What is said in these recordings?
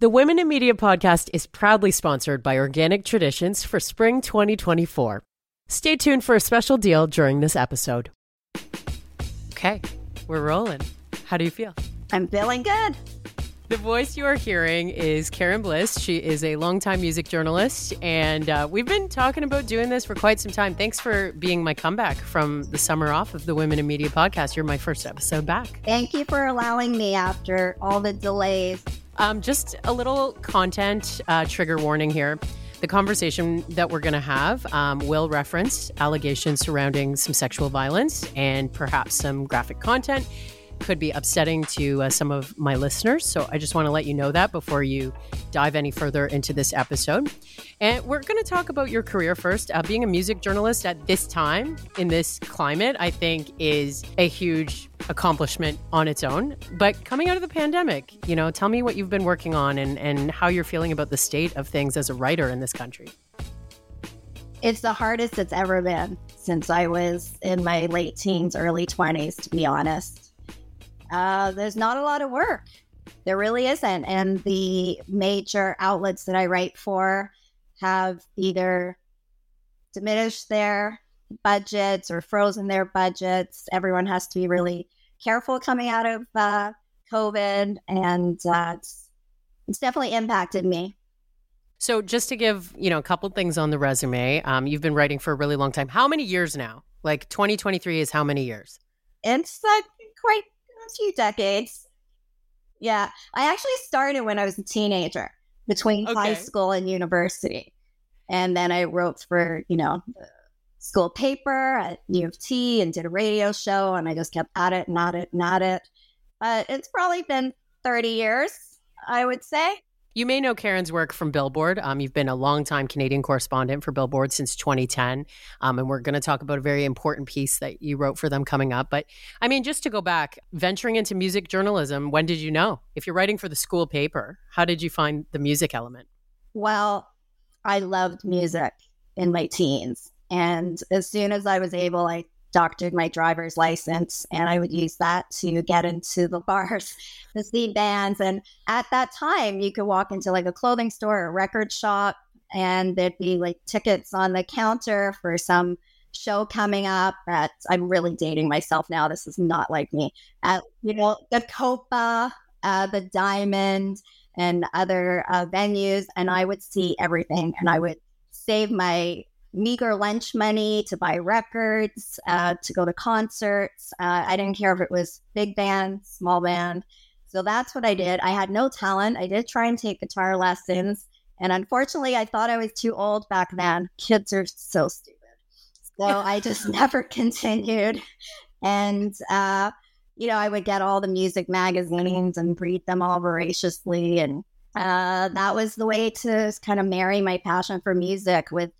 The Women in Media podcast is proudly sponsored by Organic Traditions for spring 2024. Stay tuned for a special deal during this episode. Okay, we're rolling. How do you feel? I'm feeling good. The voice you are hearing is Karen Bliss. She is a longtime music journalist, and uh, we've been talking about doing this for quite some time. Thanks for being my comeback from the summer off of the Women in Media podcast. You're my first episode back. Thank you for allowing me after all the delays. Um, just a little content uh, trigger warning here. The conversation that we're going to have um, will reference allegations surrounding some sexual violence and perhaps some graphic content. Could be upsetting to uh, some of my listeners. So I just want to let you know that before you dive any further into this episode. And we're going to talk about your career first. Uh, being a music journalist at this time, in this climate, I think is a huge accomplishment on its own. But coming out of the pandemic, you know, tell me what you've been working on and, and how you're feeling about the state of things as a writer in this country. It's the hardest it's ever been since I was in my late teens, early 20s, to be honest. Uh, there's not a lot of work. There really isn't. And the major outlets that I write for have either diminished their budgets or frozen their budgets. Everyone has to be really careful coming out of uh, COVID, and uh, it's, it's definitely impacted me. So, just to give you know a couple things on the resume, um, you've been writing for a really long time. How many years now? Like 2023 is how many years? It's uh, quite a few decades. Yeah, I actually started when I was a teenager, between okay. high school and university, and then I wrote for you know school paper at U of T and did a radio show, and I just kept at it, not it, not it. But it's probably been 30 years, I would say. You may know Karen's work from Billboard. Um, you've been a longtime Canadian correspondent for Billboard since 2010. Um, and we're going to talk about a very important piece that you wrote for them coming up. But I mean, just to go back, venturing into music journalism, when did you know? If you're writing for the school paper, how did you find the music element? Well, I loved music in my teens. And as soon as I was able, I doctored my driver's license and I would use that to get into the bars the see bands. And at that time, you could walk into like a clothing store or a record shop and there'd be like tickets on the counter for some show coming up at I'm really dating myself now. This is not like me. At you know, the Copa, uh, the Diamond, and other uh, venues, and I would see everything and I would save my meager lunch money to buy records, uh, to go to concerts. Uh, I didn't care if it was big band, small band. So that's what I did. I had no talent. I did try and take guitar lessons. And unfortunately, I thought I was too old back then. Kids are so stupid. So I just never continued. And, uh, you know, I would get all the music magazines and read them all voraciously. And uh, that was the way to kind of marry my passion for music with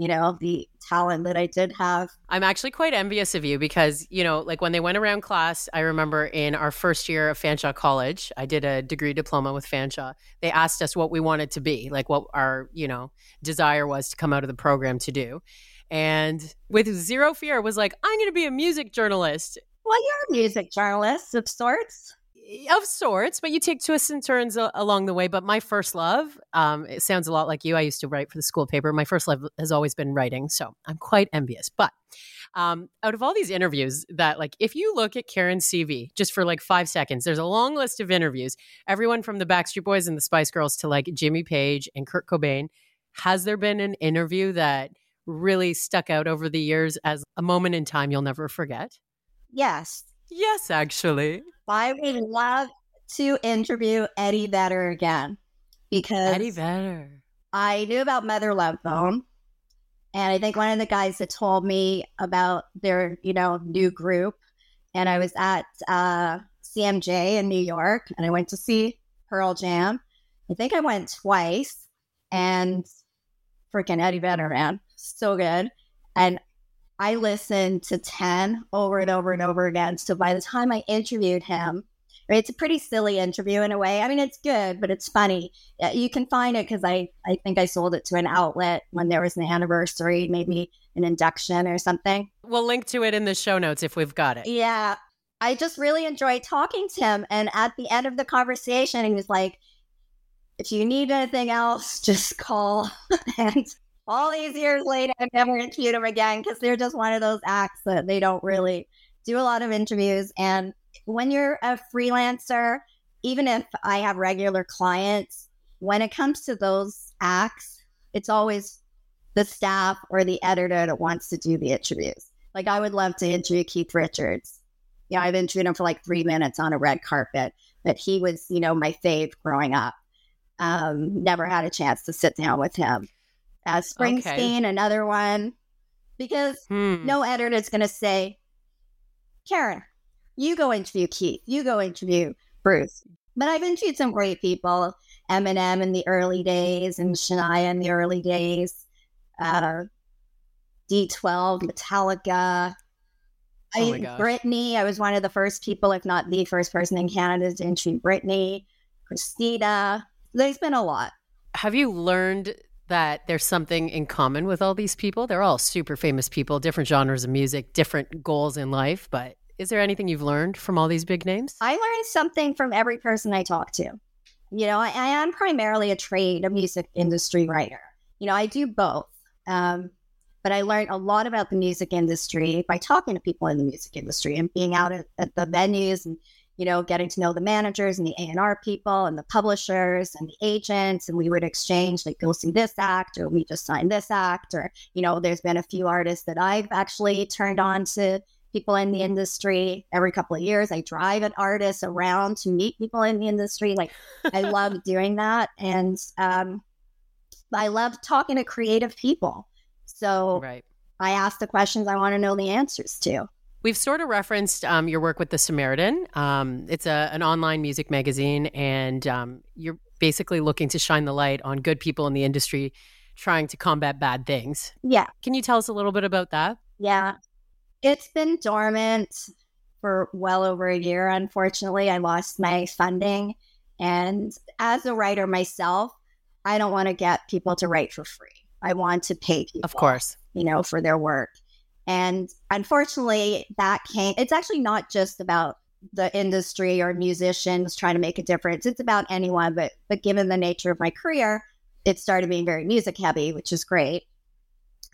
you know, the talent that I did have. I'm actually quite envious of you because, you know, like when they went around class, I remember in our first year of Fanshawe College, I did a degree diploma with Fanshawe. They asked us what we wanted to be, like what our, you know, desire was to come out of the program to do. And with zero fear, was like, I'm going to be a music journalist. Well, you're a music journalist of sorts of sorts, but you take twists and turns a- along the way. But my first love, um, it sounds a lot like you. I used to write for the school paper. My first love has always been writing, so I'm quite envious. But um, out of all these interviews, that like if you look at Karen's CV just for like five seconds, there's a long list of interviews. Everyone from the Backstreet Boys and the Spice Girls to like Jimmy Page and Kurt Cobain. Has there been an interview that really stuck out over the years as a moment in time you'll never forget? Yes. Yes, actually. I would love to interview Eddie Vedder again because Eddie Vedder. I knew about Mother Love Bone. And I think one of the guys that told me about their, you know, new group. And I was at uh, CMJ in New York and I went to see Pearl Jam. I think I went twice and freaking Eddie Vedder, man. So good. And I listened to 10 over and over and over again. So by the time I interviewed him, it's a pretty silly interview in a way. I mean, it's good, but it's funny. You can find it because I, I think I sold it to an outlet when there was an anniversary, maybe an induction or something. We'll link to it in the show notes if we've got it. Yeah. I just really enjoyed talking to him. And at the end of the conversation, he was like, if you need anything else, just call. and all these years later, I've never interviewed them again because they're just one of those acts that they don't really do a lot of interviews. And when you're a freelancer, even if I have regular clients, when it comes to those acts, it's always the staff or the editor that wants to do the interviews. Like I would love to interview Keith Richards. Yeah, I've interviewed him for like three minutes on a red carpet, but he was, you know, my fave growing up. Um, never had a chance to sit down with him. Uh, Springsteen, okay. another one, because hmm. no editor is going to say, Karen, you go interview Keith, you go interview Bruce. But I've interviewed some great people, Eminem in the early days and Shania in the early days, uh, D12, Metallica. Oh I, Britney, I was one of the first people, if not the first person in Canada to interview Britney, Christina. There's been a lot. Have you learned that there's something in common with all these people? They're all super famous people, different genres of music, different goals in life, but is there anything you've learned from all these big names? I learned something from every person I talk to. You know, I, I am primarily a trade, a music industry writer. You know, I do both. Um, but I learned a lot about the music industry by talking to people in the music industry and being out at, at the venues and you know getting to know the managers and the A&R people and the publishers and the agents and we would exchange like go see this act or we just signed this act or you know there's been a few artists that I've actually turned on to people in the industry every couple of years. I drive an artist around to meet people in the industry. Like I love doing that. And um, I love talking to creative people. So right. I ask the questions I want to know the answers to. We've sort of referenced um, your work with The Samaritan. Um, it's a, an online music magazine, and um, you're basically looking to shine the light on good people in the industry trying to combat bad things. Yeah. Can you tell us a little bit about that? Yeah. It's been dormant for well over a year. Unfortunately, I lost my funding. And as a writer myself, I don't want to get people to write for free. I want to pay people, of course, you know, for their work. And unfortunately, that came, it's actually not just about the industry or musicians trying to make a difference. It's about anyone, but but given the nature of my career, it started being very music heavy, which is great.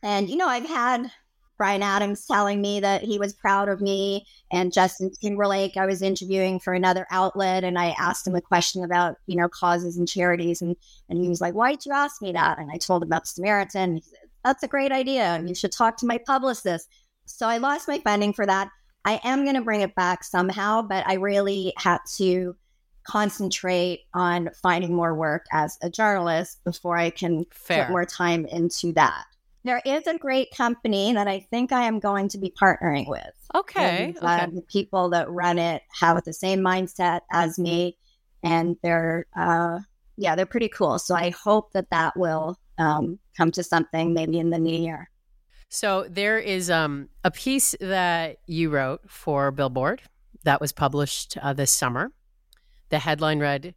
And you know, I've had Bryan Adams telling me that he was proud of me and Justin Timberlake I was interviewing for another outlet and I asked him a question about, you know, causes and charities and and he was like, Why did you ask me that? And I told him about Samaritan. He said, That's a great idea. You should talk to my publicist. So I lost my funding for that. I am gonna bring it back somehow, but I really had to concentrate on finding more work as a journalist before I can Fair. put more time into that there is a great company that I think I am going to be partnering with. Okay. And, uh, The people that run it have the same mindset as me, and they're uh, yeah, they're pretty cool. So I hope that that will um, come to something maybe in the new year. So there is um, a piece that you wrote for Billboard that was published uh, this summer. The headline read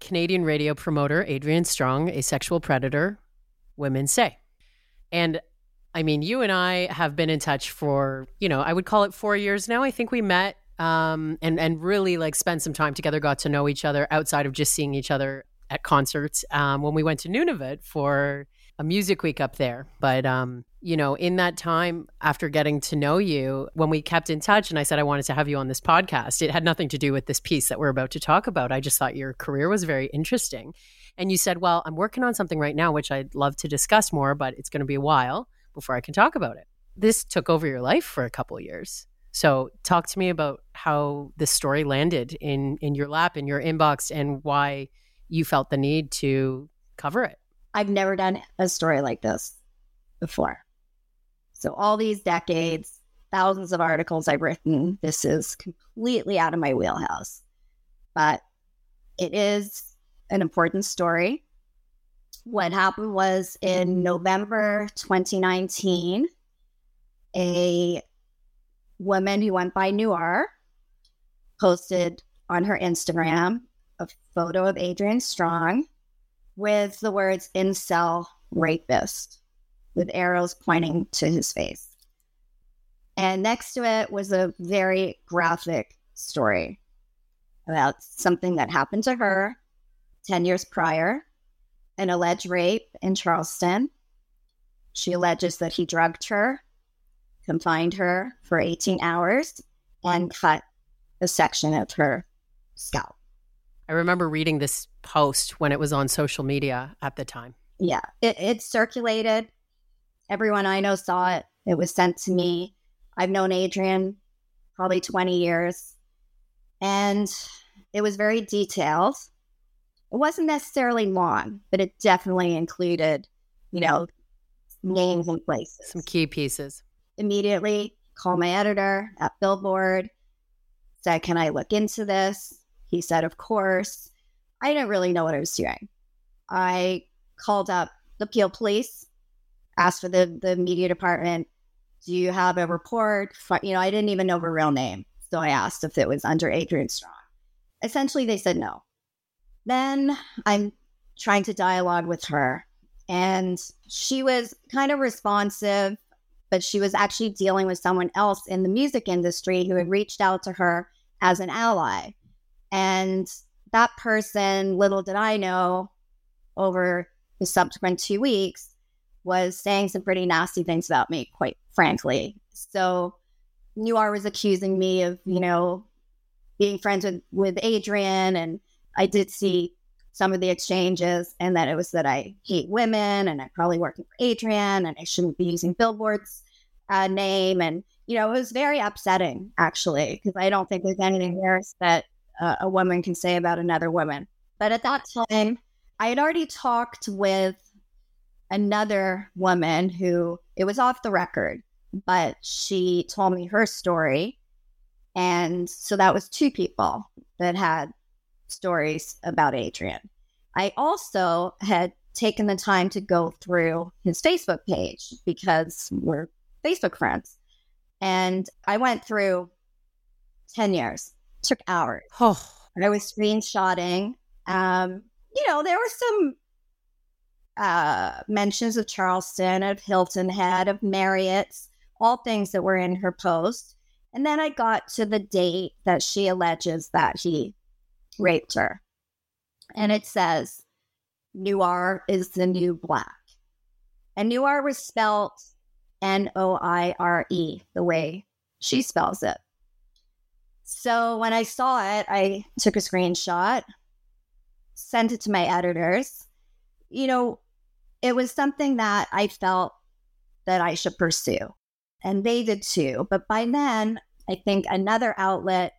Canadian radio promoter Adrian Strong, a sexual predator, women say. And I mean, you and I have been in touch for, you know, I would call it four years now. I think we met um, and and really like spent some time together, got to know each other outside of just seeing each other at concerts um, when we went to Nunavut for a music week up there. But um, you know, in that time after getting to know you, when we kept in touch, and I said I wanted to have you on this podcast, it had nothing to do with this piece that we're about to talk about. I just thought your career was very interesting. And you said, Well, I'm working on something right now, which I'd love to discuss more, but it's going to be a while before I can talk about it. This took over your life for a couple years. So talk to me about how this story landed in in your lap, in your inbox, and why you felt the need to cover it. I've never done a story like this before. So all these decades, thousands of articles I've written, this is completely out of my wheelhouse. But it is an important story. What happened was in November 2019, a woman who went by Noire posted on her Instagram a photo of Adrian Strong with the words incel rapist with arrows pointing to his face. And next to it was a very graphic story about something that happened to her 10 years prior an alleged rape in Charleston. She alleges that he drugged her, confined her for 18 hours, and cut a section of her scalp. I remember reading this post when it was on social media at the time. Yeah, it, it circulated. Everyone I know saw it. It was sent to me. I've known Adrian probably 20 years, and it was very detailed. It wasn't necessarily long, but it definitely included, you know, names and places. Some key pieces. Immediately call my editor at Billboard, said, Can I look into this? He said, Of course. I didn't really know what I was doing. I called up the Peel Police, asked for the, the media department, Do you have a report? You know, I didn't even know her real name. So I asked if it was under Adrian Strong. Essentially, they said no. Then I'm trying to dialogue with her, and she was kind of responsive, but she was actually dealing with someone else in the music industry who had reached out to her as an ally. And that person, little did I know, over the subsequent two weeks, was saying some pretty nasty things about me, quite frankly. So Noire was accusing me of, you know, being friends with, with Adrian. And I did see some of the exchanges and that it was that I hate women and I'm probably working for Adrian and I shouldn't be using Billboard's uh, name. And, you know, it was very upsetting actually, because I don't think there's anything worse that a woman can say about another woman. But at that time, I had already talked with another woman who it was off the record, but she told me her story. And so that was two people that had stories about Adrian. I also had taken the time to go through his Facebook page because we're Facebook friends. And I went through 10 years took hours. Oh. And I was screenshotting. Um, you know, there were some uh, mentions of Charleston, of Hilton Head, of Marriott's, all things that were in her post. And then I got to the date that she alleges that he raped her. And it says, Noire is the new black. And Noire was spelled N O I R E, the way she spells it. So when I saw it, I took a screenshot, sent it to my editors. You know, it was something that I felt that I should pursue. And they did too. But by then, I think another outlet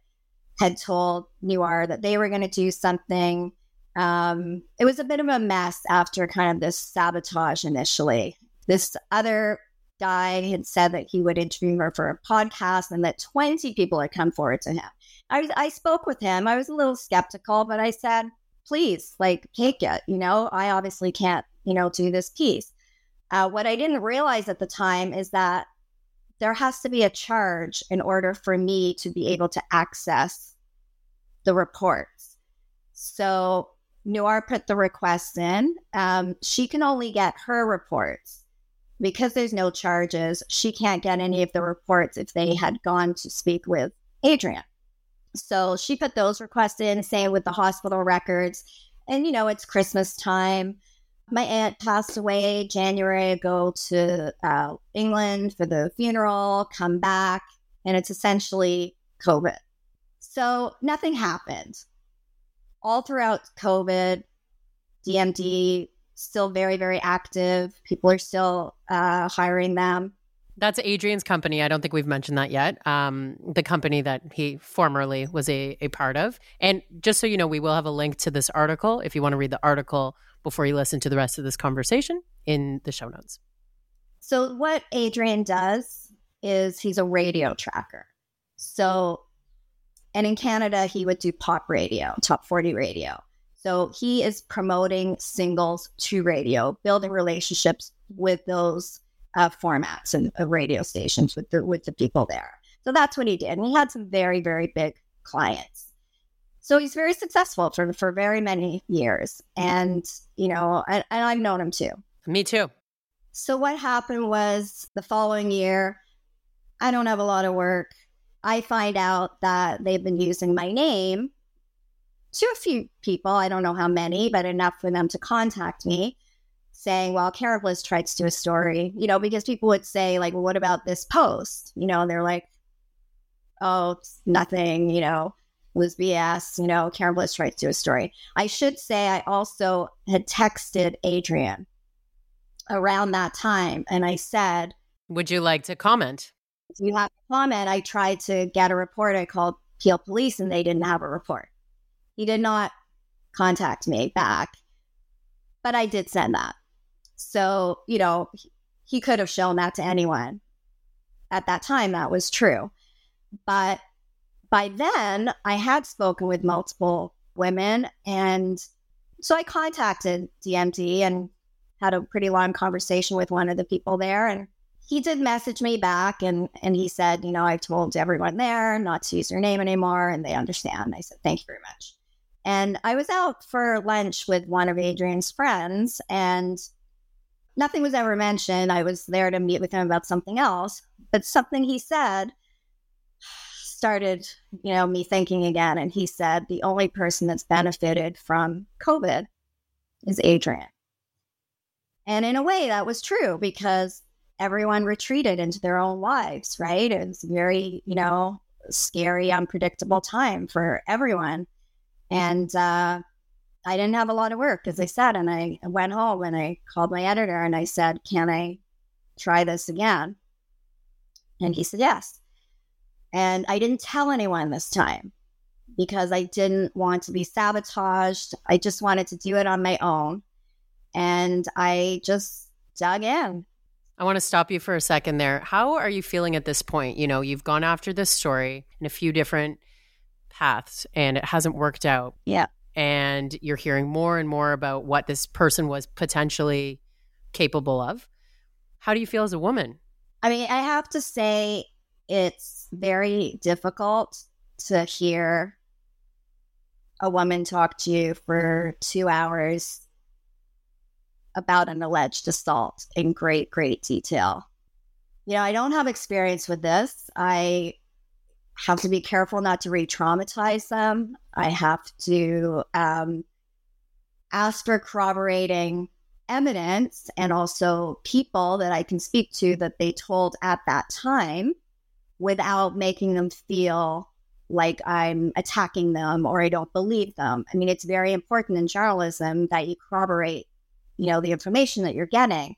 had told Noire that they were going to do something. Um, it was a bit of a mess after kind of this sabotage initially. This other guy had said that he would interview her for a podcast and that 20 people had come forward to him. I, I spoke with him. I was a little skeptical, but I said, please, like, take it. You know, I obviously can't, you know, do this piece. Uh, what I didn't realize at the time is that there has to be a charge in order for me to be able to access the reports. So Noire put the request in. Um, she can only get her reports because there's no charges, she can't get any of the reports if they had gone to speak with Adrian. So she put those requests in, same with the hospital records. And, you know, it's Christmas time. My aunt passed away January. I go to uh, England for the funeral, come back, and it's essentially COVID. So nothing happened. All throughout COVID, DMD still very, very active. People are still uh, hiring them. That's Adrian's company. I don't think we've mentioned that yet. Um, the company that he formerly was a, a part of. And just so you know, we will have a link to this article if you want to read the article before you listen to the rest of this conversation in the show notes. So, what Adrian does is he's a radio tracker. So, and in Canada, he would do pop radio, top 40 radio. So he is promoting singles to radio, building relationships with those uh, formats and uh, radio stations with the with the people there. So that's what he did, and he had some very very big clients. So he's very successful for for very many years, and you know, and, and I've known him too. Me too. So what happened was the following year, I don't have a lot of work. I find out that they've been using my name to a few people. I don't know how many, but enough for them to contact me saying, well, Karen Bliss tried to do a story, you know, because people would say, like, well, what about this post? You know, and they're like, oh, nothing, you know, was BS, you know, Karen Bliss tried to do a story. I should say I also had texted Adrian around that time and I said, Would you like to comment? If you have a comment, I tried to get a report. I called Peel Police and they didn't have a report. He did not contact me back, but I did send that. So, you know, he could have shown that to anyone. At that time, that was true. But by then, I had spoken with multiple women. And so I contacted DMD and had a pretty long conversation with one of the people there. And he did message me back and, and he said, you know, I've told everyone there not to use your name anymore and they understand. I said, thank you very much. And I was out for lunch with one of Adrian's friends and nothing was ever mentioned. I was there to meet with him about something else, but something he said started, you know, me thinking again. And he said the only person that's benefited from COVID is Adrian. And in a way, that was true because everyone retreated into their own lives, right? It was very, you know, scary, unpredictable time for everyone. And uh, I didn't have a lot of work, as I said. And I went home and I called my editor and I said, Can I try this again? And he said, Yes. And I didn't tell anyone this time because I didn't want to be sabotaged. I just wanted to do it on my own. And I just dug in. I want to stop you for a second there. How are you feeling at this point? You know, you've gone after this story in a few different paths and it hasn't worked out. Yeah and you're hearing more and more about what this person was potentially capable of. How do you feel as a woman? I mean, I have to say it's very difficult to hear a woman talk to you for two hours about an alleged assault in great, great detail. You know, I don't have experience with this. I have to be careful not to re traumatize them. I have to um, ask for corroborating evidence and also people that I can speak to that they told at that time without making them feel like I'm attacking them or I don't believe them. I mean, it's very important in journalism that you corroborate, you know, the information that you're getting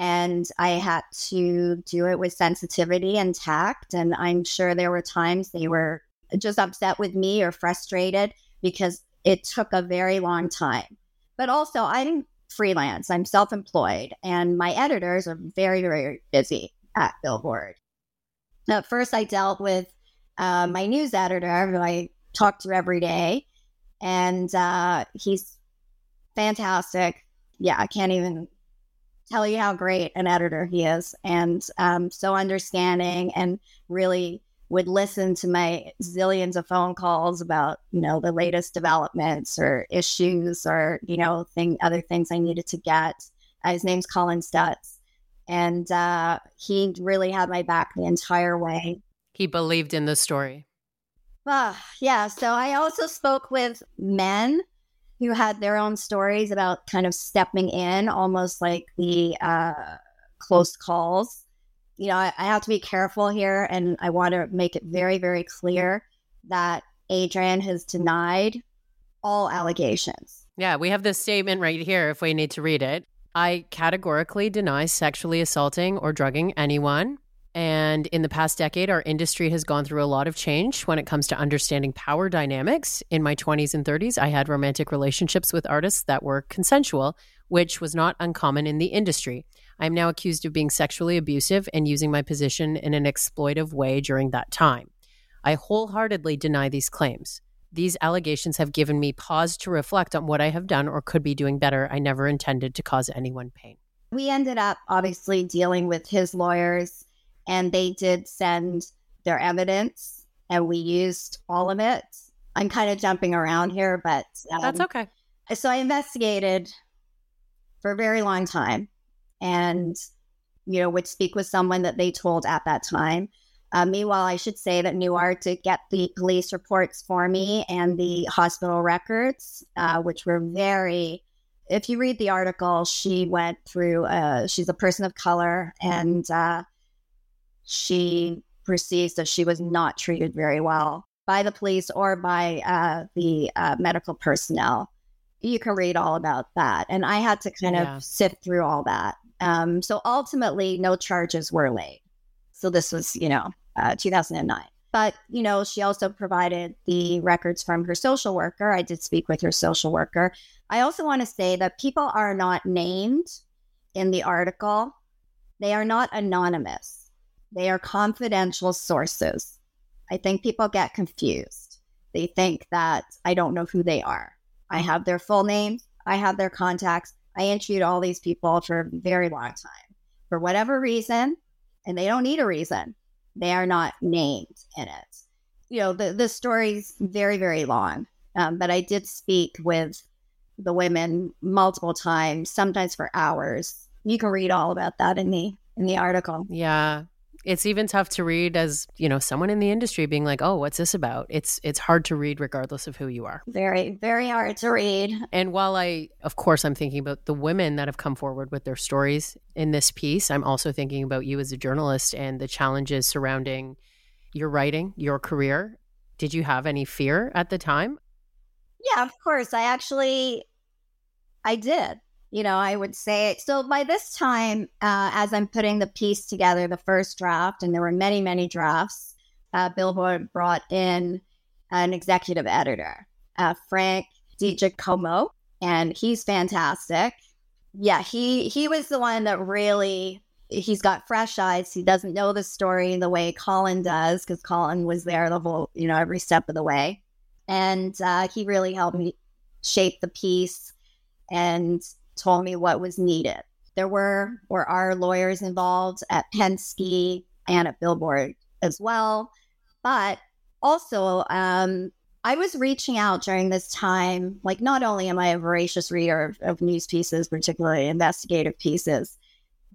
and I had to do it with sensitivity and tact. And I'm sure there were times they were just upset with me or frustrated because it took a very long time. But also, I'm freelance, I'm self employed, and my editors are very, very busy at Billboard. At first, I dealt with uh, my news editor, who I talk to every day, and uh, he's fantastic. Yeah, I can't even tell you how great an editor he is and um, so understanding and really would listen to my zillions of phone calls about you know the latest developments or issues or you know thing other things i needed to get. Uh, his name's colin stutz and uh, he really had my back the entire way. He believed in the story. Uh, yeah so i also spoke with men who had their own stories about kind of stepping in, almost like the uh, close calls. You know, I, I have to be careful here, and I want to make it very, very clear that Adrian has denied all allegations. Yeah, we have this statement right here if we need to read it. I categorically deny sexually assaulting or drugging anyone. And in the past decade, our industry has gone through a lot of change when it comes to understanding power dynamics. In my 20s and 30s, I had romantic relationships with artists that were consensual, which was not uncommon in the industry. I am now accused of being sexually abusive and using my position in an exploitive way during that time. I wholeheartedly deny these claims. These allegations have given me pause to reflect on what I have done or could be doing better. I never intended to cause anyone pain. We ended up obviously dealing with his lawyers and they did send their evidence and we used all of it. I'm kind of jumping around here, but um, that's okay. So I investigated for a very long time and, you know, would speak with someone that they told at that time. Uh, meanwhile, I should say that Noire did get the police reports for me and the hospital records, uh, which were very. If you read the article, she went through. Uh, she's a person of color, and uh, she perceives that she was not treated very well by the police or by uh, the uh, medical personnel. You can read all about that, and I had to kind yeah. of sift through all that. Um, so ultimately, no charges were laid. So this was, you know, uh, 2009. But, you know, she also provided the records from her social worker. I did speak with her social worker. I also want to say that people are not named in the article, they are not anonymous, they are confidential sources. I think people get confused. They think that I don't know who they are. I have their full names, I have their contacts. I interviewed all these people for a very long time. For whatever reason, and they don't need a reason, they are not named in it. You know, the, the story's very, very long, um, but I did speak with the women multiple times, sometimes for hours. You can read all about that in the in the article. Yeah it's even tough to read as you know someone in the industry being like oh what's this about? It's it's hard to read regardless of who you are. Very very hard to read. And while i of course i'm thinking about the women that have come forward with their stories in this piece i'm also thinking about you as a journalist and the challenges surrounding your writing your career. Did you have any fear at the time? Yeah of course. I actually i did you know, I would say. So by this time, uh, as I'm putting the piece together, the first draft, and there were many, many drafts, uh, Billboard brought in an executive editor, uh, Frank DiGiacomo, and he's fantastic. Yeah, he he was the one that really he's got fresh eyes. He doesn't know the story the way Colin does because Colin was there the whole, you know, every step of the way, and uh, he really helped me shape the piece and told me what was needed. There were or are lawyers involved at Penske and at Billboard as well. But also, um, I was reaching out during this time. Like, not only am I a voracious reader of, of news pieces, particularly investigative pieces,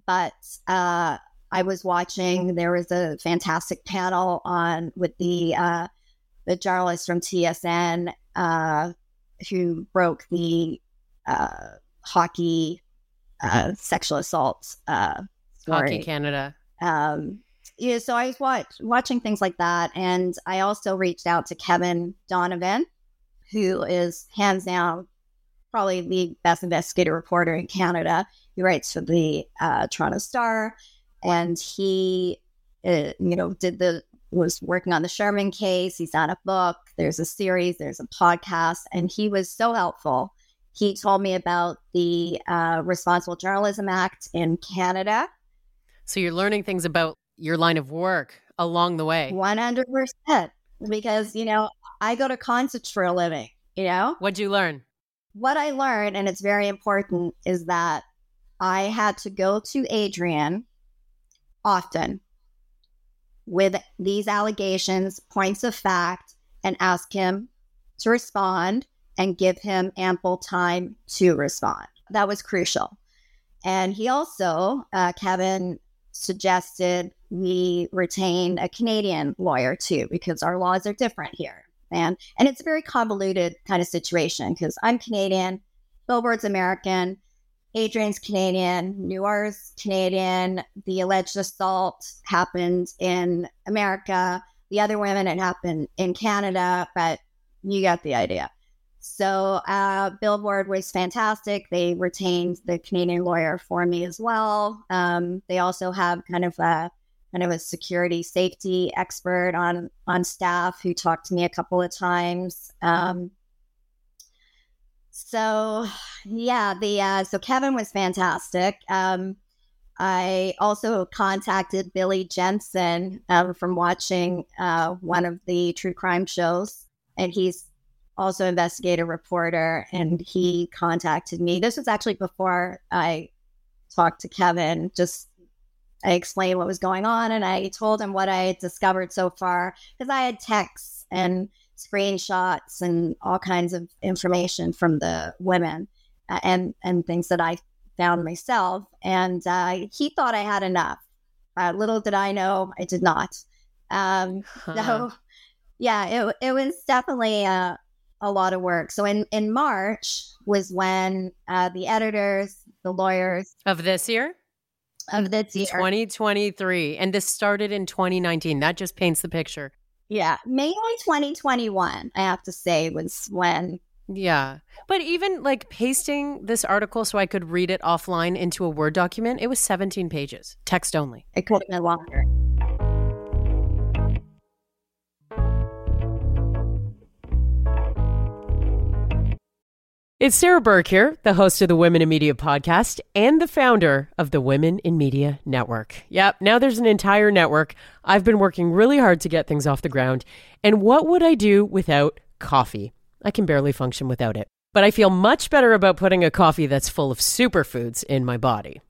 but uh, I was watching. There was a fantastic panel on with the uh, the journalist from TSN uh, who broke the uh, hockey uh, sexual assault uh, story. Hockey Canada. Um, yeah, so I was watch, watching things like that, and I also reached out to Kevin Donovan, who is hands down probably the best investigative reporter in Canada. He writes for the uh, Toronto Star, and he, uh, you know, did the was working on the Sherman case. He's on a book. There's a series. There's a podcast, and he was so helpful he told me about the uh, Responsible Journalism Act in Canada. So you're learning things about your line of work along the way. 100%. Because, you know, I go to concerts for a living, you know? What'd you learn? What I learned, and it's very important, is that I had to go to Adrian often with these allegations, points of fact, and ask him to respond and give him ample time to respond. That was crucial. And he also, uh, Kevin suggested we retain a Canadian lawyer too, because our laws are different here. And, and it's a very convoluted kind of situation because I'm Canadian, Billboard's American, Adrian's Canadian, Noire's Canadian. The alleged assault happened in America. The other women, it happened in Canada, but you got the idea. So uh, Billboard was fantastic. They retained the Canadian lawyer for me as well. Um, they also have kind of a kind of a security safety expert on on staff who talked to me a couple of times. Um, so yeah, the uh, so Kevin was fantastic. Um, I also contacted Billy Jensen um, from watching uh, one of the true crime shows, and he's also investigative reporter, and he contacted me. This was actually before I talked to Kevin. Just I explained what was going on, and I told him what I had discovered so far because I had texts and screenshots and all kinds of information from the women uh, and and things that I found myself. And uh, he thought I had enough. Uh, little did I know, I did not. Um, huh. So, yeah, it, it was definitely a, a lot of work. So in, in March was when uh, the editors, the lawyers of this year, of this year, 2023, and this started in 2019. That just paints the picture. Yeah, mainly 2021. I have to say was when yeah. But even like pasting this article so I could read it offline into a Word document, it was 17 pages, text only. It could have been longer. It's Sarah Burke here, the host of the Women in Media podcast and the founder of the Women in Media Network. Yep, now there's an entire network. I've been working really hard to get things off the ground. And what would I do without coffee? I can barely function without it. But I feel much better about putting a coffee that's full of superfoods in my body.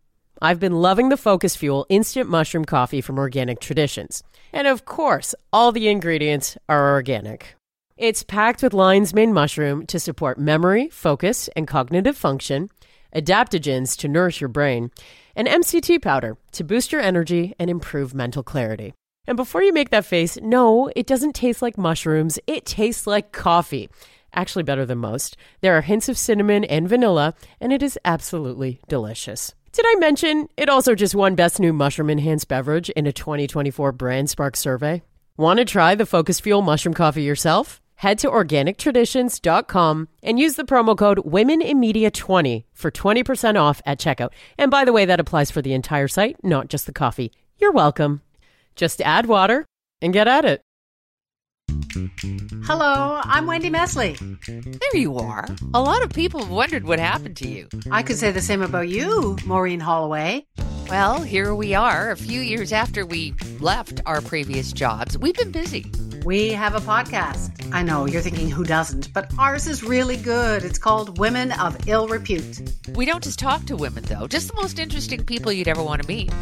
I've been loving the Focus Fuel instant mushroom coffee from Organic Traditions. And of course, all the ingredients are organic. It's packed with lion's mane mushroom to support memory, focus, and cognitive function, adaptogens to nourish your brain, and MCT powder to boost your energy and improve mental clarity. And before you make that face, no, it doesn't taste like mushrooms. It tastes like coffee actually better than most. There are hints of cinnamon and vanilla, and it is absolutely delicious. Did I mention it also just won Best New Mushroom Enhanced Beverage in a 2024 BrandSpark survey? Want to try the Focus Fuel mushroom coffee yourself? Head to organictraditions.com and use the promo code WomenInMedia20 for 20% off at checkout. And by the way, that applies for the entire site, not just the coffee. You're welcome. Just add water and get at it. Hello, I'm Wendy Mesley. There you are. A lot of people have wondered what happened to you. I could say the same about you, Maureen Holloway. Well, here we are, a few years after we left our previous jobs. We've been busy. We have a podcast. I know you're thinking who doesn't, but ours is really good. It's called Women of Ill Repute. We don't just talk to women, though, just the most interesting people you'd ever want to meet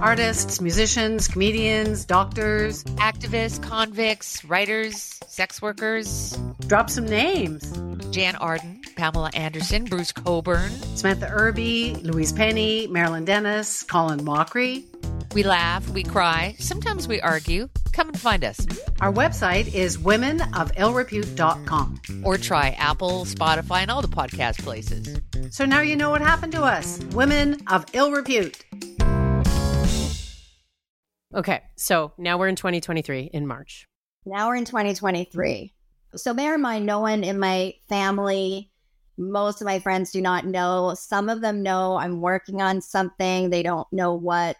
artists, musicians, comedians, doctors, activists, convicts, writers, sex workers. Drop some names Jann Arden, Pamela Anderson, Bruce Cockburn, Samantha Irby, Louise Penny, Marilyn Denis, Colin Mochrie. We laugh, we cry, sometimes we argue. Come and find us. Our website is womenofillrepute.com. Or try Apple, Spotify, and all the podcast places. So now you know what happened to us women of ill repute. Okay, so now we're in 2023 in March. Now we're in 2023. So bear in mind, no one in my family, most of my friends do not know. Some of them know I'm working on something. They don't know what.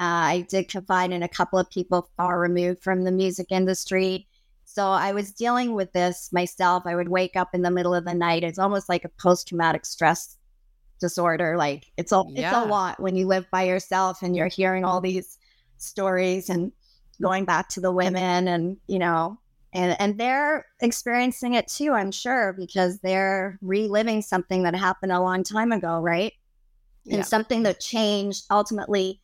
Uh, I did confide in a couple of people far removed from the music industry. So I was dealing with this myself. I would wake up in the middle of the night. It's almost like a post traumatic stress disorder. Like it's a yeah. it's a lot when you live by yourself and you're hearing all these stories and going back to the women and you know and and they're experiencing it too. I'm sure because they're reliving something that happened a long time ago, right? And yeah. something that changed ultimately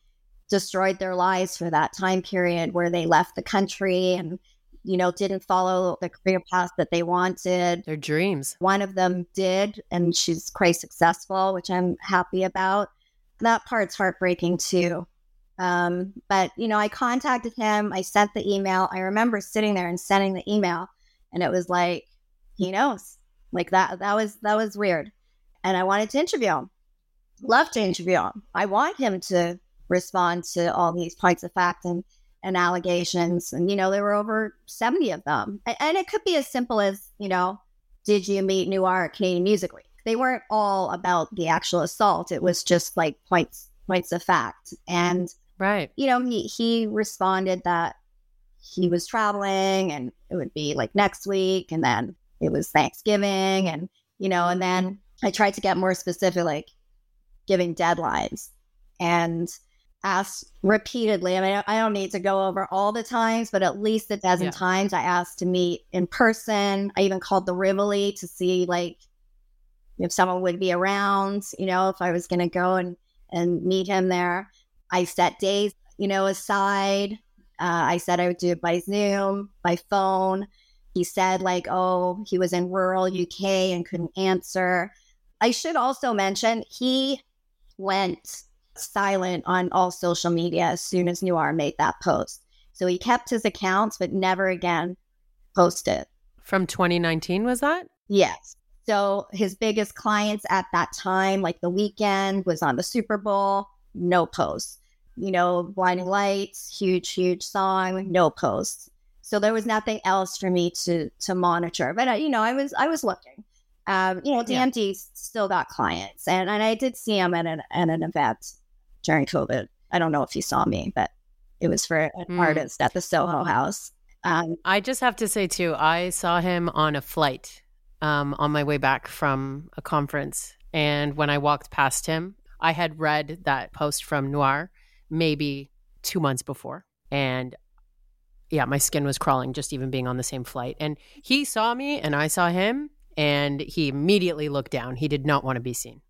destroyed their lives for that time period where they left the country and you know didn't follow the career path that they wanted their dreams one of them did and she's quite successful which i'm happy about that part's heartbreaking too um, but you know i contacted him i sent the email i remember sitting there and sending the email and it was like he knows like that that was that was weird and i wanted to interview him love to interview him i want him to respond to all these points of fact and, and allegations. And, you know, there were over 70 of them. And, it could be as simple as, you know, did you meet Noire at Canadian Music Week? They weren't all about the actual assault. It was just like points points of fact. And right, you know, he he responded that he was traveling and it would be like next week and then it was Thanksgiving and you know, and then mm-hmm. I tried to get more specific, like giving deadlines. And asked repeatedly. I mean, I don't need to go over all the times, but at least a dozen yeah. times I asked to meet in person. I even called the Rivoli to see like if someone would be around, you know, if I was going to go and, and meet him there. I set days, you know, aside. Uh, I said I would do it by Zoom, by phone. He said, like, oh, he was in rural UK and couldn't answer. I should also mention he went silent on all social media as soon as Noire made that post. So he kept his accounts, but never again posted. From 2019, was that? Yes. So his biggest clients at that time, like the Weeknd, was on the Super Bowl, no posts. You know, Blinding Lights, huge, huge song, no posts. So there was nothing else for me to to monitor. But uh, you know, I was I was looking. Um, you know, DMD yeah. still got clients, and and I did see him at an at an event during COVID. I don't know if he saw me, but it was for an mm. artist at the Soho House. Um, I just have to say too, I saw him on a flight um, on my way back from a conference, and when I walked past him, I had read that post from Noire maybe two months before, and yeah, my skin was crawling just even being on the same flight. And he saw me, and I saw him, and he immediately looked down. He did not want to be seen.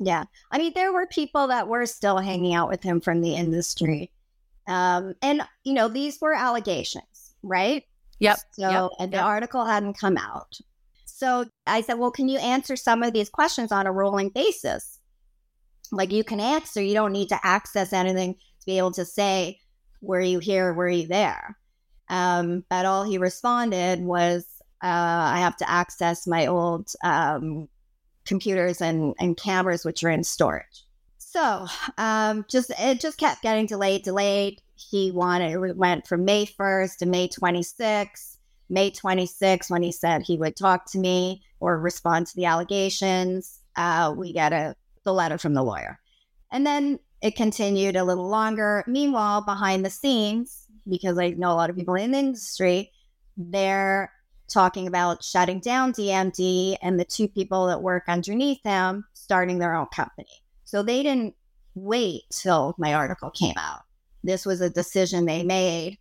Yeah. I mean, there were people that were still hanging out with him from the industry. Um, and, you know, these were allegations, right? Yep. So, yep. and the yep. article hadn't come out. So I said, well, can you answer some of these questions on a rolling basis? Like you can answer, you don't need to access anything to be able to say, were you here? Were you there? Um, but all he responded was, uh, I have to access my old um, computers and, and cameras, which are in storage. So um, just it just kept getting delayed, delayed. He wanted it went from May 1st to May 26th. May 26th, when he said he would talk to me or respond to the allegations, uh, we get a the letter from the lawyer, and then it continued a little longer. Meanwhile, behind the scenes, because I know a lot of people in the industry, they're talking about shutting down DMD and the two people that work underneath them starting their own company. So they didn't wait till my article came out. This was a decision they made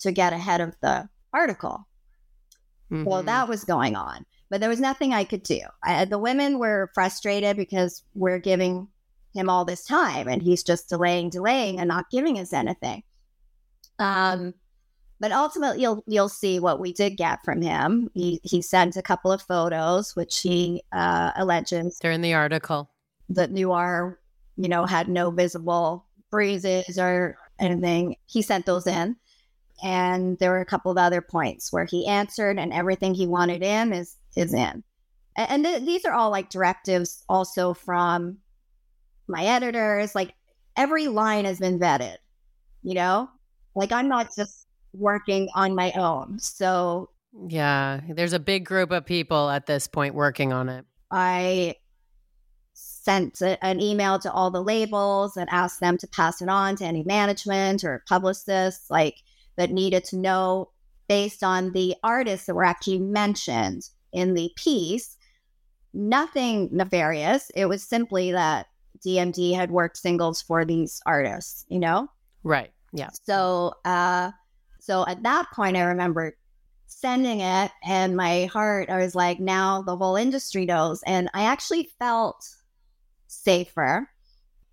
to get ahead of the article. Mm-hmm. Well, that was going on, but there was nothing I could do. I, the women were frustrated because we're giving him all this time and he's just delaying, delaying, and not giving us anything. Um, but ultimately, you'll you'll see what we did get from him. He he sent a couple of photos, which he uh, alleges they're in the article that Noire, you know, had no visible bruises or anything. He sent those in, and there were a couple of other points where he answered, and everything he wanted in is is in. And, th- these are all like directives, also from my editors. Like every line has been vetted. You know, like I'm not just working on my own. So, yeah, there's a big group of people at this point working on it. I sent a, an email to all the labels and asked them to pass it on to any management or publicists like that needed to know based on the artists that were actually mentioned in the piece. Nothing nefarious. It was simply that DMD had worked singles for these artists, you know? Right. Yeah. So uh so at that point, I remember sending it, and my heart, I was like, now the whole industry knows. And I actually felt safer.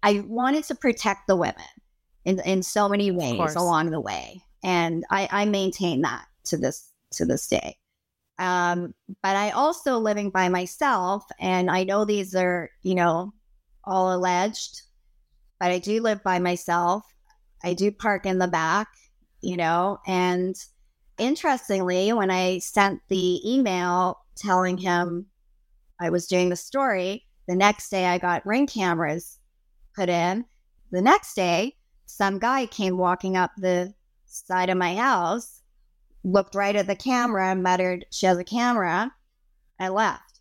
I wanted to protect the women in, in so many ways along the way. And I, I maintain that to this to this day. Um, but I also living by myself, and I know these are, you know, all alleged, but I do live by myself. I do park in the back you know? And interestingly, when I sent the email telling him I was doing the story, the next day I got ring cameras put in. The next day, some guy came walking up the side of my house, looked right at the camera, and muttered, She has a camera. I left.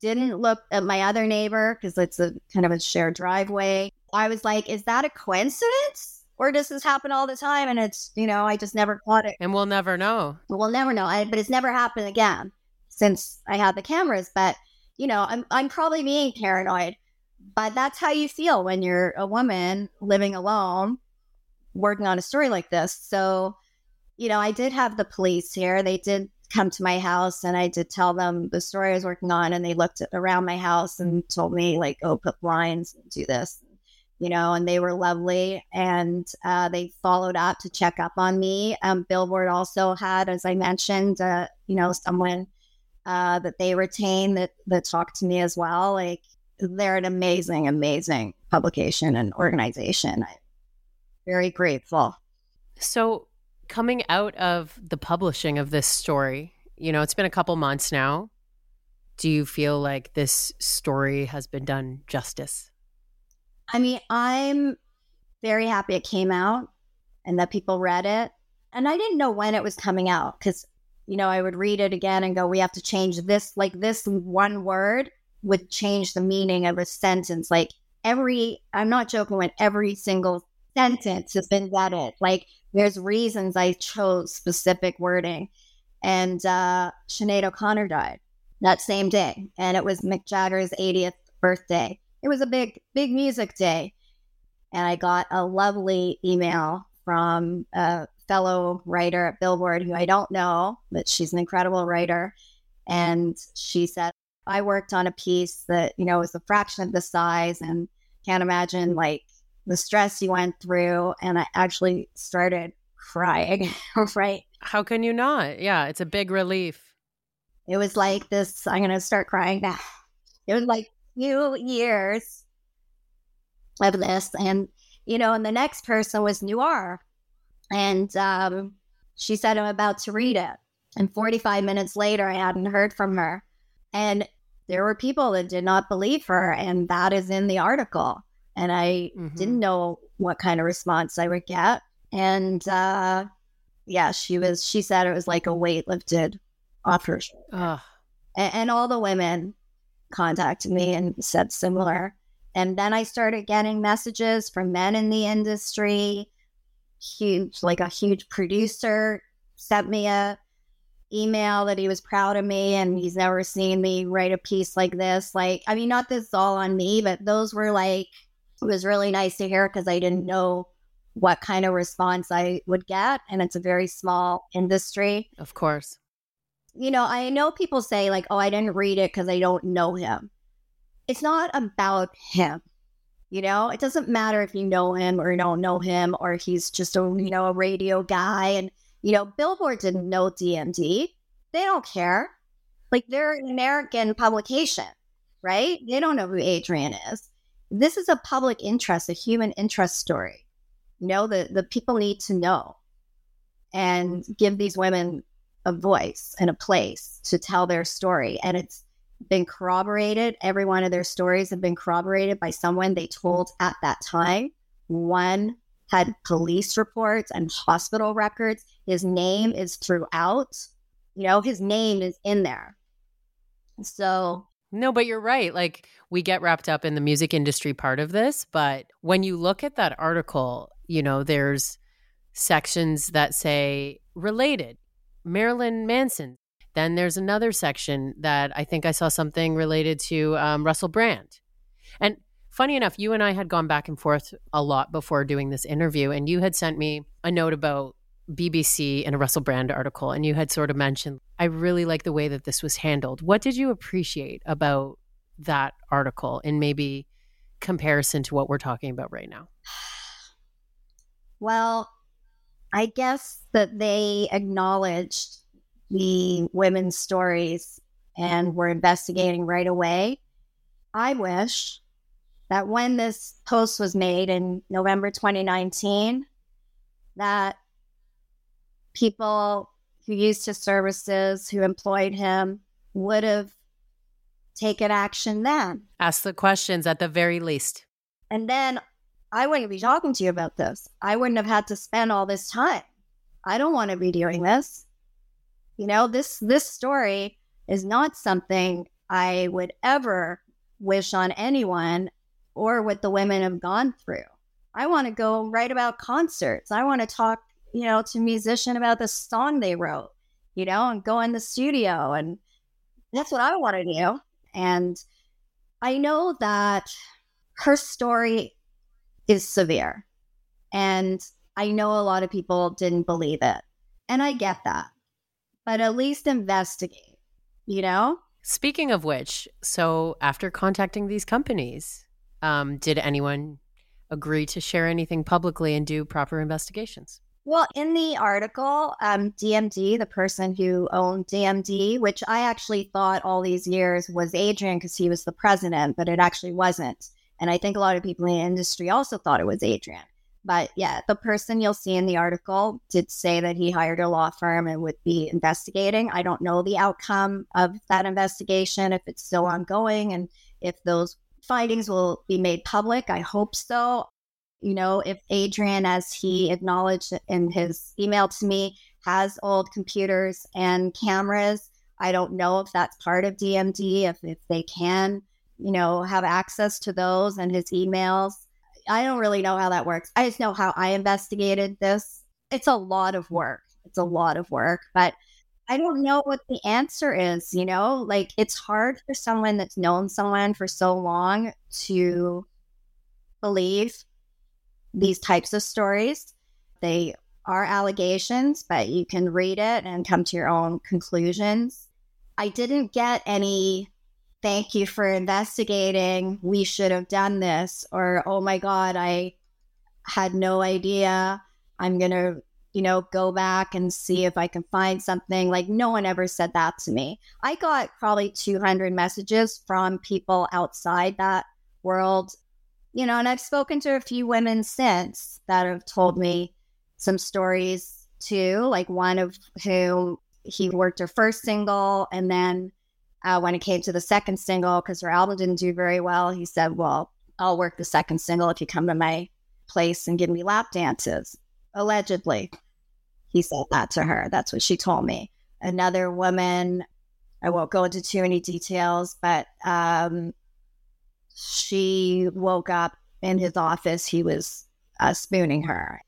Didn't look at my other neighbor because it's a kind of a shared driveway. I was like, Is that a coincidence? or does this happen all the time and it's you know i just never caught it and we'll never know we'll never know I, but it's never happened again since i had the cameras but you know i'm, I'm probably being paranoid but that's how you feel when you're a woman living alone working on a story like this so you know i did have the police here they did come to my house and i did tell them the story i was working on and they looked around my house and told me like oh put blinds do this you know, and they were lovely. And uh, they followed up to check up on me. Um, Billboard also had, as I mentioned, uh, you know, someone uh, that they retain that that talked to me as well. Like they're an amazing, amazing publication and organization. I'm very grateful. So Coming out of the publishing of this story, you know, it's been a couple months now. Do you feel like this story has been done justice? I mean, I'm very happy it came out and that people read it. And I didn't know when it was coming out because, you know, I would read it again and go, we have to change this. Like this one word would change the meaning of a sentence. Like every, I'm not joking when every single sentence has been vetted. Like there's reasons I chose specific wording. And uh, Sinead O'Connor died that same day. And it was Mick Jagger's 80th birthday. It was a big, big music day. And I got a lovely email from a fellow writer at Billboard who I don't know, but she's an incredible writer. And she said, I worked on a piece that, you know, was a fraction of the size and can't imagine like the stress you went through. And I actually started crying, right? How can you not? Yeah, it's a big relief. It was like this, I'm going to start crying now. It was like few years of this. And, you know, and the next person was Noire. And um, she said, I'm about to read it. And 45 minutes later, I hadn't heard from her. And there were people that did not believe her. And that is in the article. And I mm-hmm. didn't know what kind of response I would get. And uh, yeah, she was, she said it was like a weight lifted off her shoulder. And, and all the women contacted me and said similar. And then I started getting messages from men in the industry. Huge, like a huge producer sent me a email that he was proud of me and he's never seen me write a piece like this. Like, I mean, not this all on me, but those were like, it was really nice to hear because I didn't know what kind of response I would get. And it's a very small industry. Of course you know, I know people say, like, oh, I didn't read it because I don't know him. It's not about him. You know, it doesn't matter if you know him or you don't know him or he's just a, you know, a radio guy. And, you know, Billboard didn't know DMD. They don't care. Like, they're an American publication, right? They don't know who Adrian is. This is a public interest, a human interest story. You know, the, the people need to know and mm-hmm. give these women a voice and a place to tell their story. And it's been corroborated. Every one of their stories have been corroborated by someone they told at that time. One had police reports and hospital records. His name is throughout. You know, his name is in there. So. No, but you're right. Like, we get wrapped up in the music industry part of this. But when you look at that article, you know, there's sections that say related Marilyn Manson. Then there's another section that I think I saw something related to um, Russell Brand. And funny enough, you and I had gone back and forth a lot before doing this interview, and you had sent me a note about BBC and a Russell Brand article, and you had sort of mentioned, I really like the way that this was handled. What did you appreciate about that article in maybe comparison to what we're talking about right now? Well, I guess that they acknowledged the women's stories and were investigating right away. I wish that when this post was made in November 2019, that people who used his services, who employed him, would have taken action then. Ask the questions at the very least. And then I wouldn't be talking to you about this. I wouldn't have had to spend all this time. I don't want to be doing this. You know, this this story is not something I would ever wish on anyone or what the women have gone through. I want to go write about concerts. I want to talk, you know, to musician about the song they wrote, you know, and go in the studio and that's what I want to do. And I know that her story is severe. And I know a lot of people didn't believe it. And I get that. But at least investigate, you know? Speaking of which, so after contacting these companies, um, did anyone agree to share anything publicly and do proper investigations? Well, in the article, um, DMD, the person who owned DMD, which I actually thought all these years was Adrian because he was the president, but it actually wasn't. And I think a lot of people in the industry also thought it was Adrian. But yeah, the person you'll see in the article did say that he hired a law firm and would be investigating. I don't know the outcome of that investigation, if it's still ongoing and if those findings will be made public. I hope so. You know, if Adrian, as he acknowledged in his email to me, has old computers and cameras, I don't know if that's part of DMD, if, if they can, you know, have access to those and his emails. I don't really know how that works. I just know how I investigated this. It's a lot of work. It's a lot of work, but I don't know what the answer is, you know? Like it's hard for someone that's known someone for so long to believe these types of stories. They are allegations, but you can read it and come to your own conclusions. I didn't get any thank you for investigating. We should have done this. Or, oh my God, I had no idea. I'm going to, you know, go back and see if I can find something. Like, no one ever said that to me. I got probably 200 messages from people outside that world, you know, and I've spoken to a few women since that have told me some stories too, like one of whom he worked her first single and then uh, when it came to the second single, because her album didn't do very well, he said, Well, I'll work the second single if you come to my place and give me lap dances. Allegedly, he said that to her. That's what she told me. Another woman, I won't go into too many details, but um, she woke up in his office. He was uh, spooning her.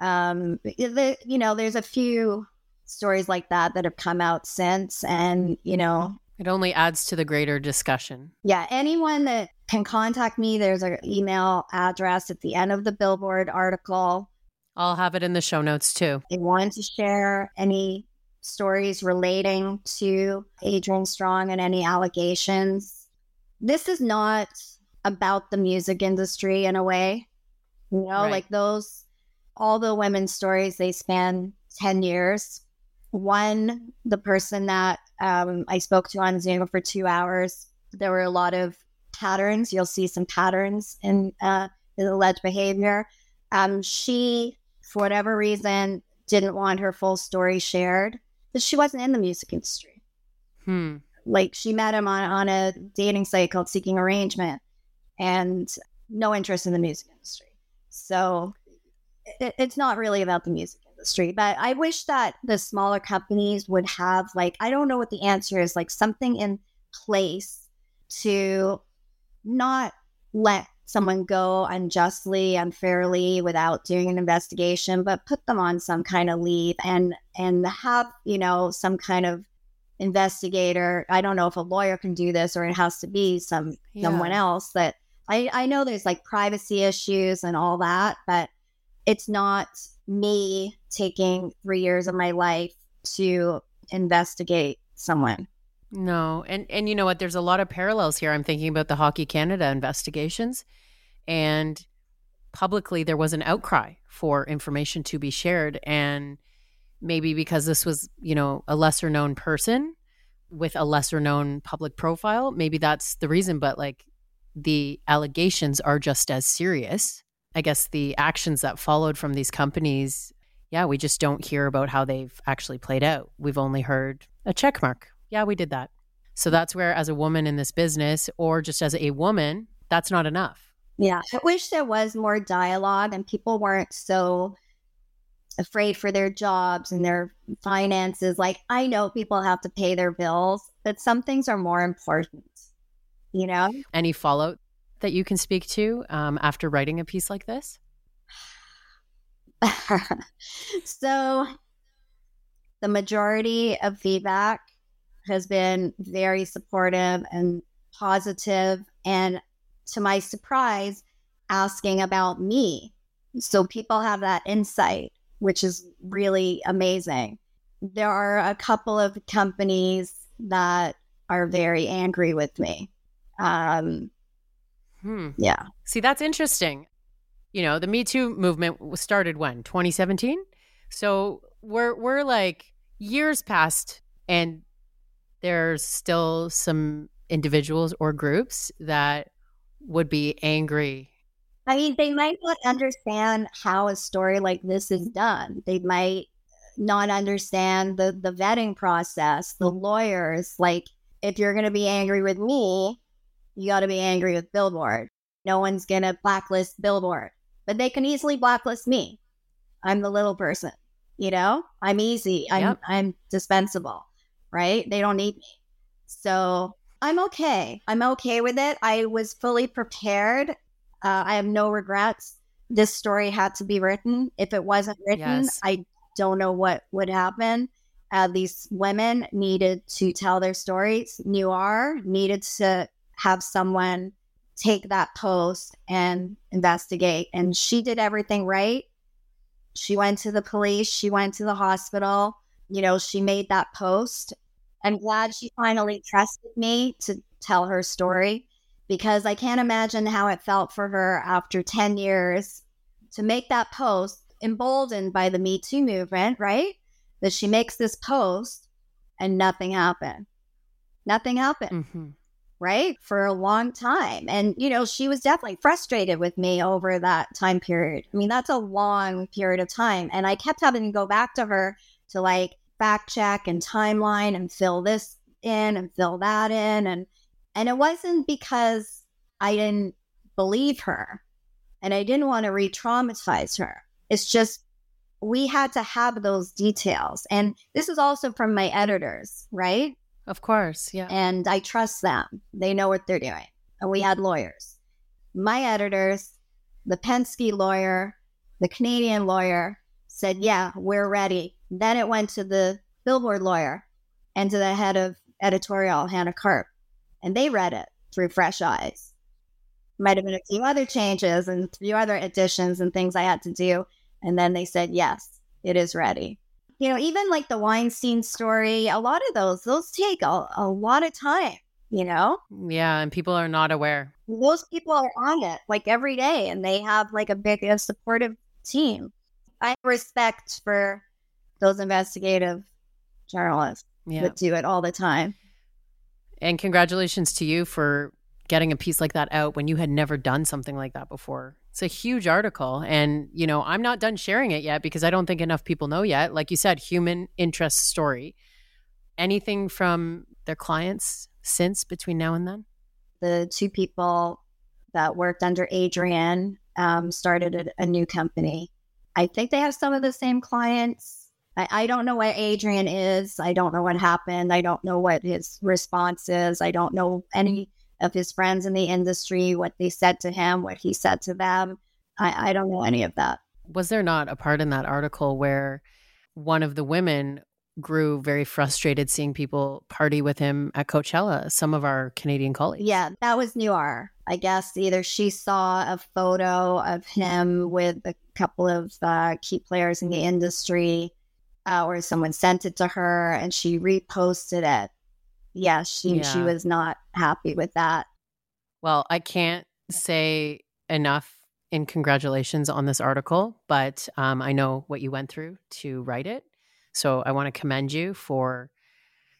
Um, the, you know, there's a few stories like that that have come out since, and you know, it only adds to the greater discussion. Yeah, anyone that can contact me, there's an email address at the end of the Billboard article. I'll have it in the show notes too. They want to share any stories relating to Adrian Strong and any allegations. This is not about the music industry in a way. You know, right. like those, all the women's stories, they span 10 years. One, the person that um, I spoke to on Zoom for two hours. There were a lot of patterns. You'll see some patterns in uh, his alleged behavior. Um, she, for whatever reason, didn't want her full story shared because she wasn't in the music industry. Hmm. Like she met him on, on a dating site called Seeking Arrangement and no interest in the music industry. So it, it's not really about the music industry. But I wish that the smaller companies would have, like, I don't know what the answer is, like something in place to not let someone go unjustly, unfairly without doing an investigation, but put them on some kind of leave and and have, you know, some kind of investigator. I don't know if a lawyer can do this or it has to be some yeah. someone else that I, I know there's like privacy issues and all that, but it's not me taking three years of my life to investigate someone. No, and and you know what? There's a lot of parallels here. I'm thinking about the Hockey Canada investigations, and publicly there was an outcry for information to be shared, and maybe because this was you know a lesser known person with a lesser known public profile, maybe that's the reason. But like the allegations are just as serious I guess the actions that followed from these companies, yeah, we just don't hear about how they've actually played out. We've only heard a check mark. Yeah, we did that. So that's where, as a woman in this business, or just as a woman, that's not enough. Yeah. I wish there was more dialogue and people weren't so afraid for their jobs and their finances. Like, I know people have to pay their bills, but some things are more important, you know? Any fallout that you can speak to um, after writing a piece like this? so, the majority of feedback has been very supportive and positive, and to my surprise, asking about me. So, people have that insight, which is really amazing. There are a couple of companies that are very angry with me. Um, Hmm. Yeah. See, that's interesting. You know, the Me Too movement started when 2017. So we're we're like years past, and there's still some individuals or groups that would be angry I mean, they might not understand how a story like this is done. They might not understand the the vetting process, the lawyers. Like, if you're going to be angry with me, you got to be angry with Billboard. No one's going to blacklist Billboard, but they can easily blacklist me. I'm the little person, you know. I'm easy. I'm Yep. I'm dispensable, right? They don't need me, so I'm okay. I'm okay with it. I was fully prepared. Uh, I have no regrets. This story had to be written. If it wasn't written, Yes. I don't know what would happen. Uh, these women needed to tell their stories. Noire needed to have someone take that post and investigate. And she did everything right. She went to the police, she went to the hospital. You know, she made that post. I'm glad she finally trusted me to tell her story because I can't imagine how it felt for her after 10 years to make that post, emboldened by the Me Too movement, right? That she makes this post and nothing happened. Nothing happened hmm right? For a long time. And, you know, she was definitely frustrated with me over that time period. I mean, that's a long period of time. And I kept having to go back to her to like fact check and timeline and fill this in and fill that in. And, and it wasn't because I didn't believe her and I didn't want to re traumatize her. It's just, we had to have those details. And this is also from my editors, right? Of course. Yeah. and I trust them. They know what they're doing. And we had lawyers. My editors, the Penske lawyer, the Canadian lawyer said, Yeah, we're ready. Then it went to the Billboard lawyer and to the head of editorial, Hannah Karp, and they read it through fresh eyes. Might have been a few other changes and a few other additions and things I had to do. And then they said, Yes, it is ready you know, even like the Weinstein story, a lot of those, those take a, a lot of time, you know? Mm, yeah. And people are not aware. Most people are on it like every day and they have like a big a supportive team. I have respect for those investigative journalists Yeah. that do it all the time. And congratulations to you for getting a piece like that out when you had never done something like that before. It's a huge article. And, you know, I'm not done sharing it yet because I don't think enough people know yet. Like you said, human interest story. Anything from their clients since between now and then? The two people that worked under Adrian um, started a, a new company. I think they have some of the same clients. I, I don't know what Adrian is. I don't know what happened. I don't know what his response is. I don't know any of his friends in the industry, what they said to him, what he said to them. I, I don't know any of that. Was there not a part in that article where one of the women grew very frustrated seeing people party with him at Coachella, some of our Canadian colleagues? Yeah, that was Noire. I guess either she saw a photo of him with a couple of uh, key players in the industry, uh, or someone sent it to her and she reposted it. Yeah, she she was not happy with that. Well, I can't say enough in congratulations on this article, but um, I know what you went through to write it. So I want to commend you for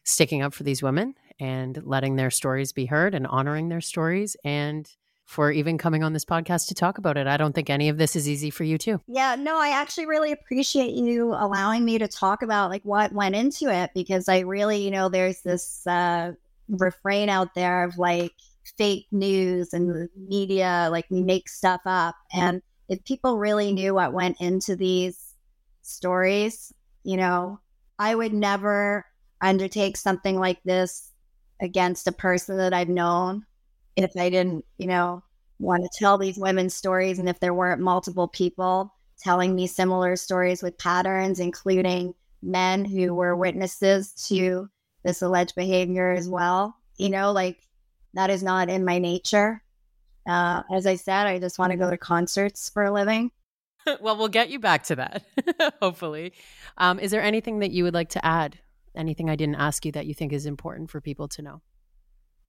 sticking up for these women and letting their stories be heard and honoring their stories and for even coming on this podcast to talk about it. I don't think any of this is easy for you, too. Yeah, no, I actually really appreciate you allowing me to talk about like what went into it because I really, you know, there's this uh, refrain out there of like fake news and media, like we make stuff up. And if people really knew what went into these stories, you know, I would never undertake something like this against a person that I've known if I didn't, you know, want to tell these women's stories and if there weren't multiple people telling me similar stories with patterns, including men who were witnesses to this alleged behavior as well. You know, like that is not in my nature. Uh, as I said, I just want to go to concerts for a living. well, we'll get you back to that, hopefully. Um, is there anything that you would like to add? Anything I didn't ask you that you think is important for people to know?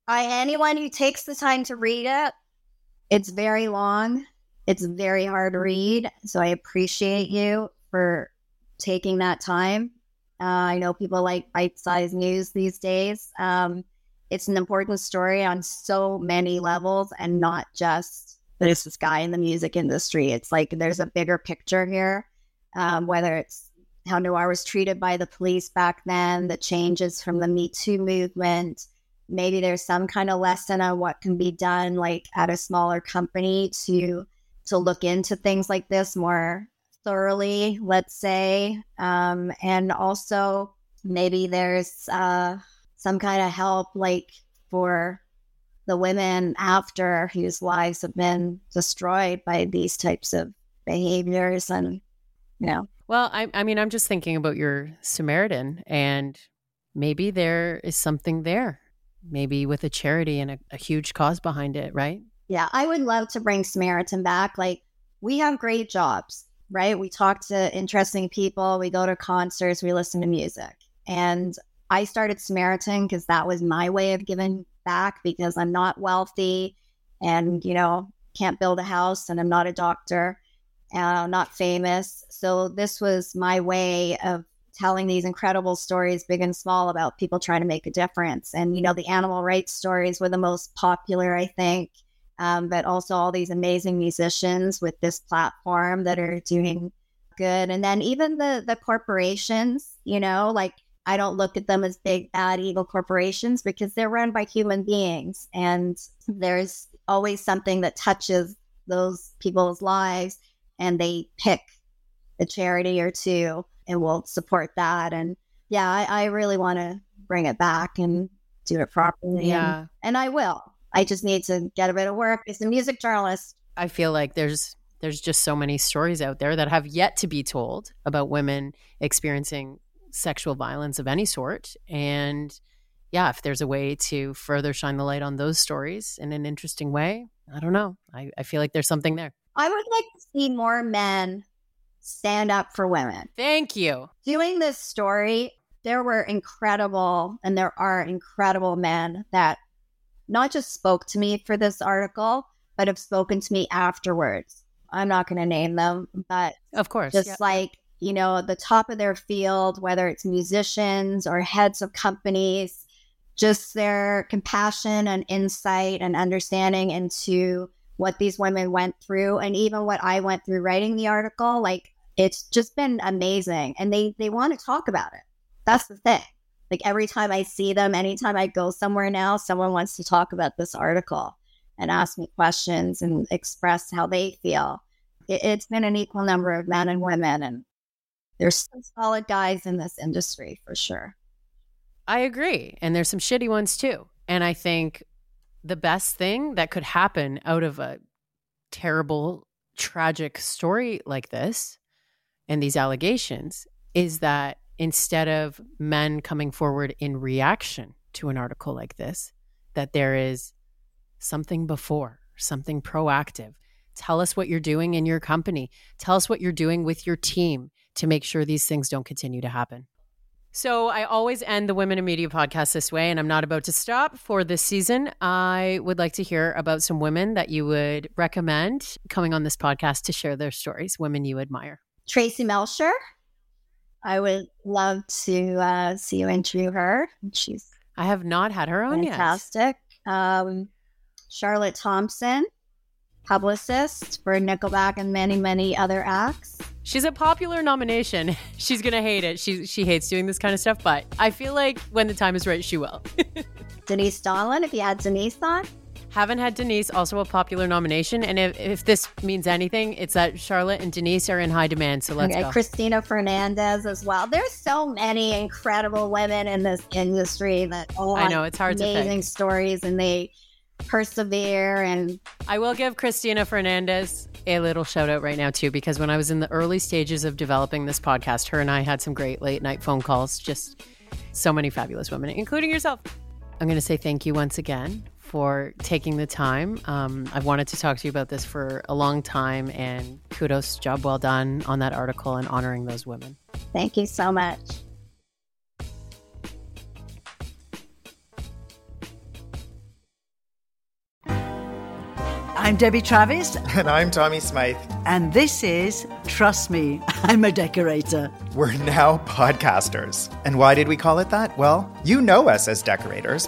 I anyone who takes the time to read it, it's very long. It's very hard to read. So I appreciate you for taking that time. Uh, I know people like bite-sized news these days. Um, it's an important story on so many levels and not just there's this guy in the music industry. It's like there's a bigger picture here, um, whether it's how Noire was treated by the police back then, the changes from the Me Too movement. Maybe there's some kind of lesson on what can be done, like at a smaller company, to to look into things like this more thoroughly. Let's say, um, and also maybe there's uh, some kind of help, like for the women after whose lives have been destroyed by these types of behaviors and you know well I, I mean i'm just thinking about your samaritan and maybe there is something there maybe with a charity and a, a huge cause behind it right? Yeah i would love to bring samaritan back. Like we have great jobs right? We talk to interesting people. We go to concerts. We listen to music. And i started samaritan because that was my way of giving back because I'm not wealthy and, you know, can't build a house and I'm not a doctor, uh, not famous. So this was my way of telling these incredible stories, big and small, about people trying to make a difference. And, you know, the animal rights stories were the most popular, I think. Um, but also all these amazing musicians with this platform that are doing good. And then even the the corporations, you know, like I don't look at them as big, bad, evil corporations because they're run by human beings. And there's always something that touches those people's lives and they pick a charity or two and we'll support that. And yeah, I, I really want to bring it back and do it properly. Yeah. And, and I will. I just need to get a bit of work as a music journalist. I feel like there's there's just so many stories out there that have yet to be told about women experiencing sexual violence of any sort. And yeah, if there's a way to further shine the light on those stories in an interesting way, I don't know. I, I feel like there's something there. I would like to see more men stand up for women. Thank you. Doing this story, there were incredible, and there are incredible men that not just spoke to me for this article, but have spoken to me afterwards. I'm not going to name them, but of course, just yeah. like you know, the top of their field, whether it's musicians or heads of companies, just their compassion and insight and understanding into what these women went through and even what I went through writing the article. Like it's just been amazing. And they they want to talk about it. That's the thing. Like every time I see them, anytime I go somewhere now, someone wants to talk about this article and ask me questions and express how they feel. It, it's been an equal number of men and women, and there's some solid guys in this industry for sure. I agree. And there's some shitty ones too. And I think the best thing that could happen out of a terrible, tragic story like this and these allegations is that instead of men coming forward in reaction to an article like this, that there is something before, something proactive. Tell us what you're doing in your company. Tell us what you're doing with your team to make sure these things don't continue to happen. So I always end the Women in Media podcast this way, and I'm not about to stop for this season. I would like to hear about some women that you would recommend coming on this podcast to share their stories, women you admire. Tracy Melcher. I would love to uh, see you interview her. She's I have not had her on fantastic. yet. Um, Charlotte Thompson, publicist for Nickelback and many, many other acts. She's a popular nomination. She's gonna hate it. She she hates doing this kind of stuff, but I feel like when the time is right, she will. Denise Donlon, if you had Denise on. Haven't had Denise, also a popular nomination. And if, if this means anything, it's that Charlotte and Denise are in high demand. So let's okay, go. Christina Fernandez as well. There's so many incredible women in this industry that all I know it's hard amazing to amazing stories and they persevere and I will give Christina Fernandez a little shout out right now too because when I was in the early stages of developing this podcast, her and I had some great late night phone calls. Just so many fabulous women, including yourself. I'm going to say thank you once again for taking the time. Um, I've wanted to talk to you about this for a long time, and kudos, job well done on that article and honoring those women. Thank you so much. I'm Debbie Travis. And I'm Tommy Smythe. And this is Trust Me, I'm a Decorator. We're now podcasters. And why did we call it that? Well, you know us as decorators